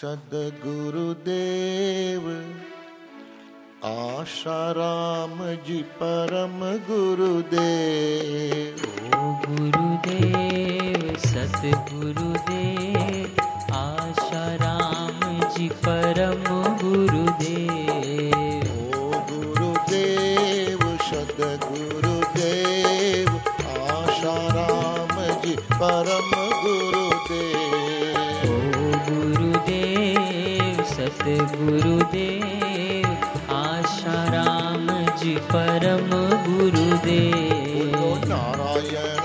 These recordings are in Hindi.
सदगुरुदेव आशाराम जी परम गुरुदेव। ओ गुरुदेव सतगुरुदेव आशाराम जी परम गुरुदेव सतगुरुदेव आशाराम जी परम गुरुदेव। नारायण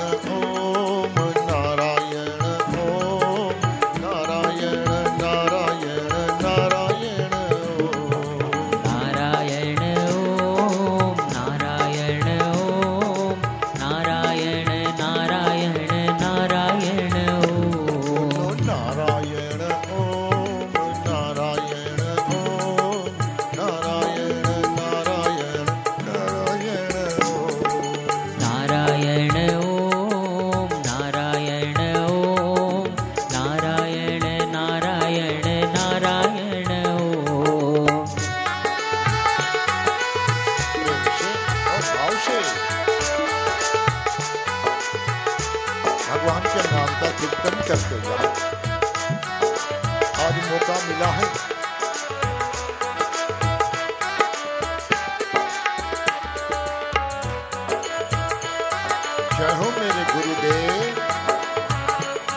जय हो मेरे गुरुदेव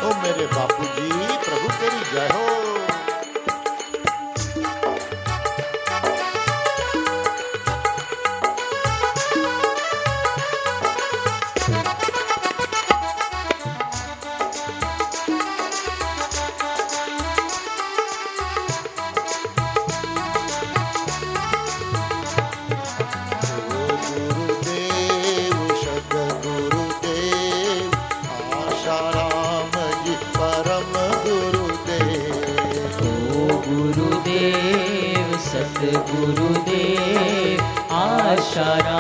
ओ मेरे बापू जी प्रभु तेरी जय हो। সারা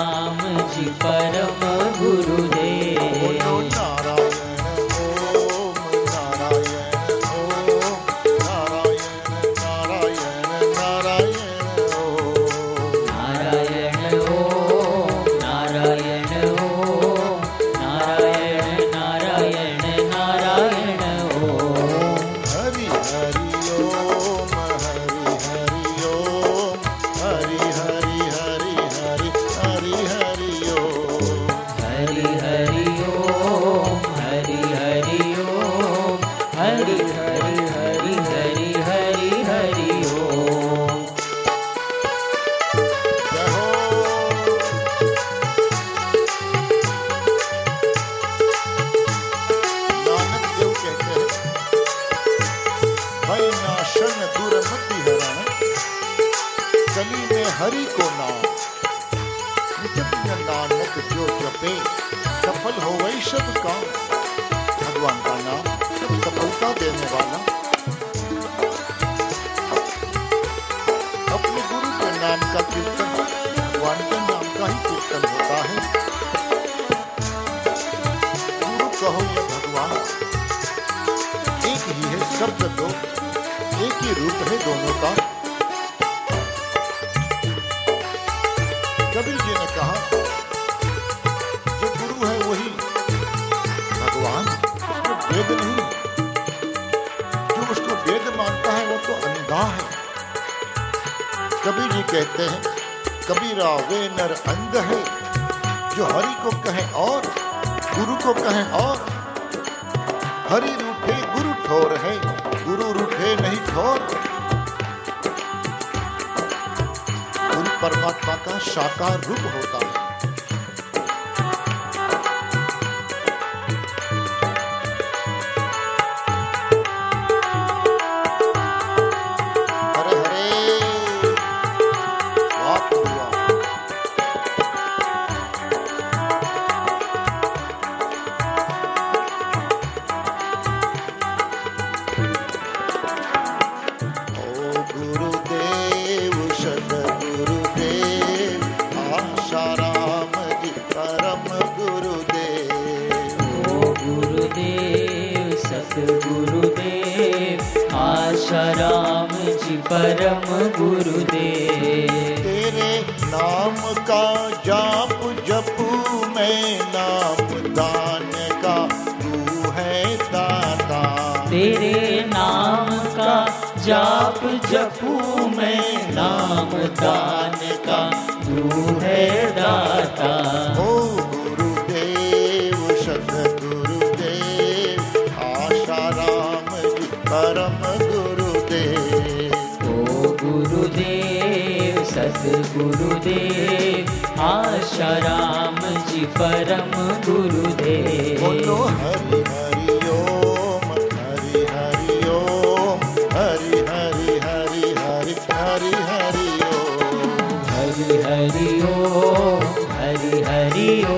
हरि को नाम। जो जपे, सफल हो वही सब काम। भगवान का नाम सफलता देने वाला। अपने गुरु के नाम का कीर्तन, भगवान के नाम का ही कीर्तन होता है। गुरु कहो या भगवान, एक ही है शब्द दो, एक ही रूप है दोनों का। कबीर जी कहते हैं कबीरा वे नर अंध है। जो हरि को कहे और, गुरु को कहे और। हरि रूठे, गुरु ठोर है, गुरु रूठे नहीं ठोर। गुरु परमात्मा का साकार रूप होता है। परम गुरुदेव। तेरे नाम का जाप जपू मैं नाम दान का तू है दाता। तेरे नाम का जाप जपू मैं नाम दान परम गुरुदेव। बोलो हरि हरि ओम हरि हरि ओम हरि हरि हरि हरि हरि हरि ओम। हरि हरि ओम हरि हरि ओम।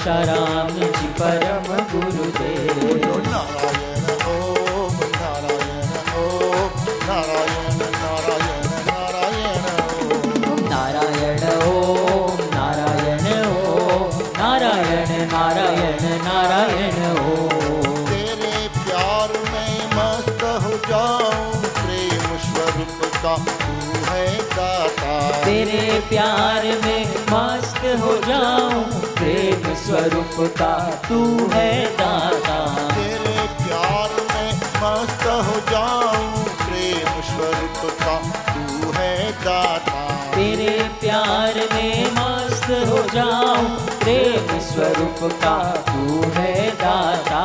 आशा जी परम गुरुदेव। नारायण ओम नारायण ओम नारायण नारायण नारायण ओम नारायण ओम नारायण ओम नारायण नारायण नारायण ओम। तेरे प्यार में मस्त हो जाऊँ प्रेम स्वरूप का तू है दाता। तेरे प्यार में स्वरूप का तू है दाता। तेरे प्यार में मस्त हो जाऊँ प्रेम स्वरूप का तू है दाता। तेरे प्यार में मस्त हो जाऊँ प्रेम स्वरूप का तू है दाता।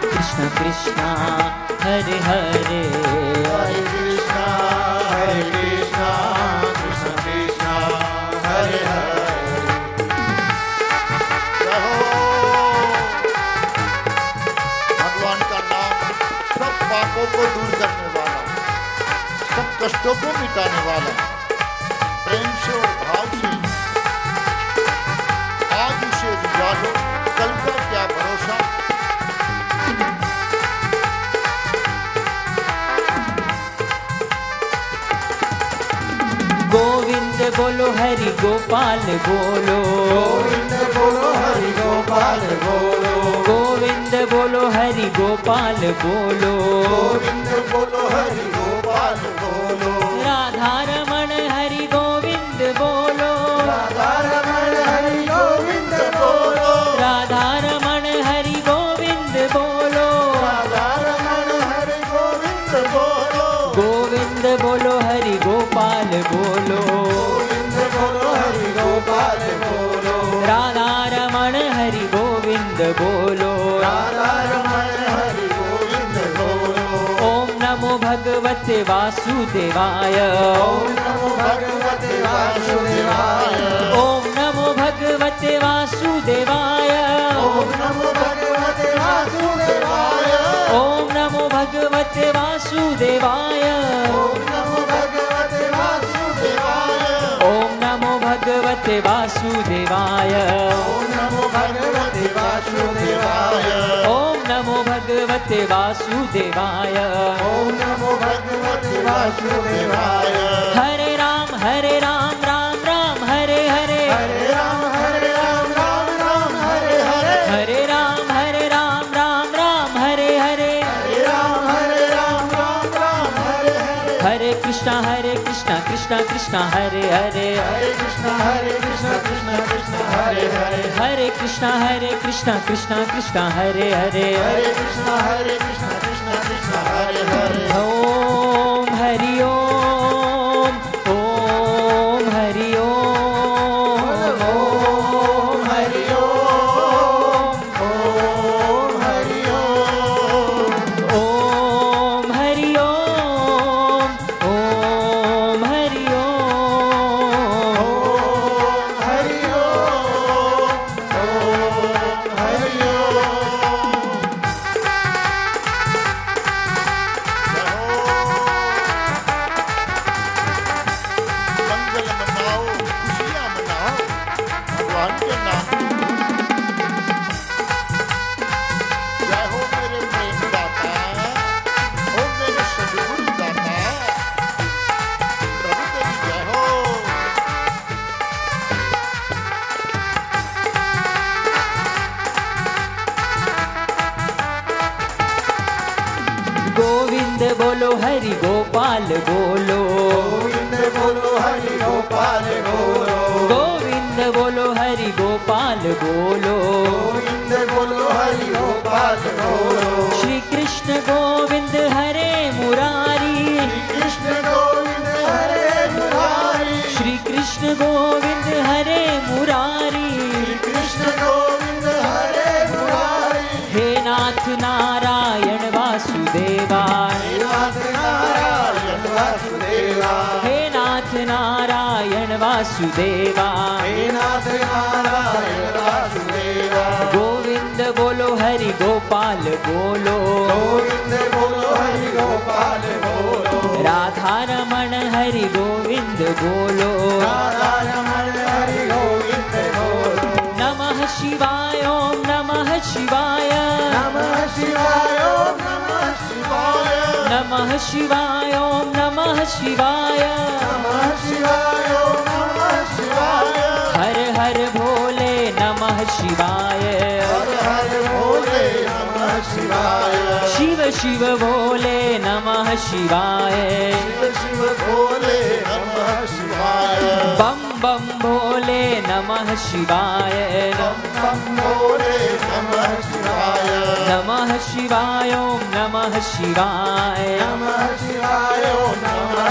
कृष्ण, हरे हरे। हरे कृष्णा, हरे कृष्ण, कृष्णा हरे हरे। भगवान का नाम सब पापों को दूर करने वाला, सब कष्टों को मिटाने वाला। गोविंद बोलो हरि गोपाल बोलो। गोविंद बोलो हरि गोपाल बोलो। गोविंद बोलो हरि गोपाल बोलो। गोविंद बोलो हरि गोपाल बोलो। राधा रमण हरि गोविंद बोलो। राधा रमण हरि गोविंद बोलो। राधा रमण हरि गोविंद बोलो। राधा रमण हरि गोविंद बोलो। गोविंद बोलो हरि गोपाल बोलो। बोलो। राधा रमण हरि गोविंद बोलो। ओम नमो भगवते वासुदेवाय। ओम नमो भगवते वासुदेवाय। ओम नमो भगवते वासुदेवाय। ओम नमो भगवते वासुदेवाय। ओम नमो भगवते वासुदेवाय। ओम नमो भगवते वासुदेवाय। ओम नमो भगवते वासुदेवाय। ओम नमो भगवते वासुदेवाय। ओम नमो भगवते वासुदेवाय। ओम नमो भगवते वासुदेवाय। हरे राम हरे राम कृष्णा कृष्णा कृष्णा हरे हरे हरे कृष्ण हरे कृष्ण कृष्ण कृष्ण हरे हरे हरे कृष्णा हरे कृष्णा कृष्णा कृष्णा हरे हरे हरे कृष्ण हरे कृष्ण कृष्ण कृष्ण हरे हरे 哎 गोपाल बोलो। गोविंद बोलो हरि गोपाल बोलो। गोविंद बोलो हरि गोपाल बोलो। गोविंद बोलो हरि गोपाल बोलो। श्री कृष्ण गोविंद हरे मुरारी। कृष्ण गोविंद हरे मुरारी। श्री कृष्ण गोविंद हरे मुरारी। वासुदेवा। हे नाथ नारायण वासुदेवा। गोविंद बोलो हरि गोपाल बोलो। गोविंद बोलो हरि गोपाल बोलो। राधा रमण हरि गोविंद बोलो। राधा रमण हरि गोविंद बोलो। नमः शिवाय ओम नमः शिवाय। नमः शिवाय ओम नमः शिवाय। नमः शिवाय ओम नमः शिवाय। नमः शिवाय ओम नमः शिवाय हर हर भोले नमः शिवाय हर हर भोले नमः शिवाय। शिव शिव भोले नमः शिवाय। शिव शिव भोले नमः शिवाय। बम बम भोले नमः शिवाय। भोले नमः शिवाय नमः शिवाय नमः शिवाय। नमः शिवाय नमः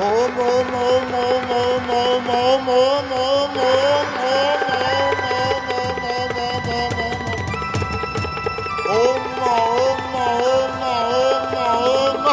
ओ मो मो मो मो मो मो मो मो मो मो ओम ओम ओम ओम ओम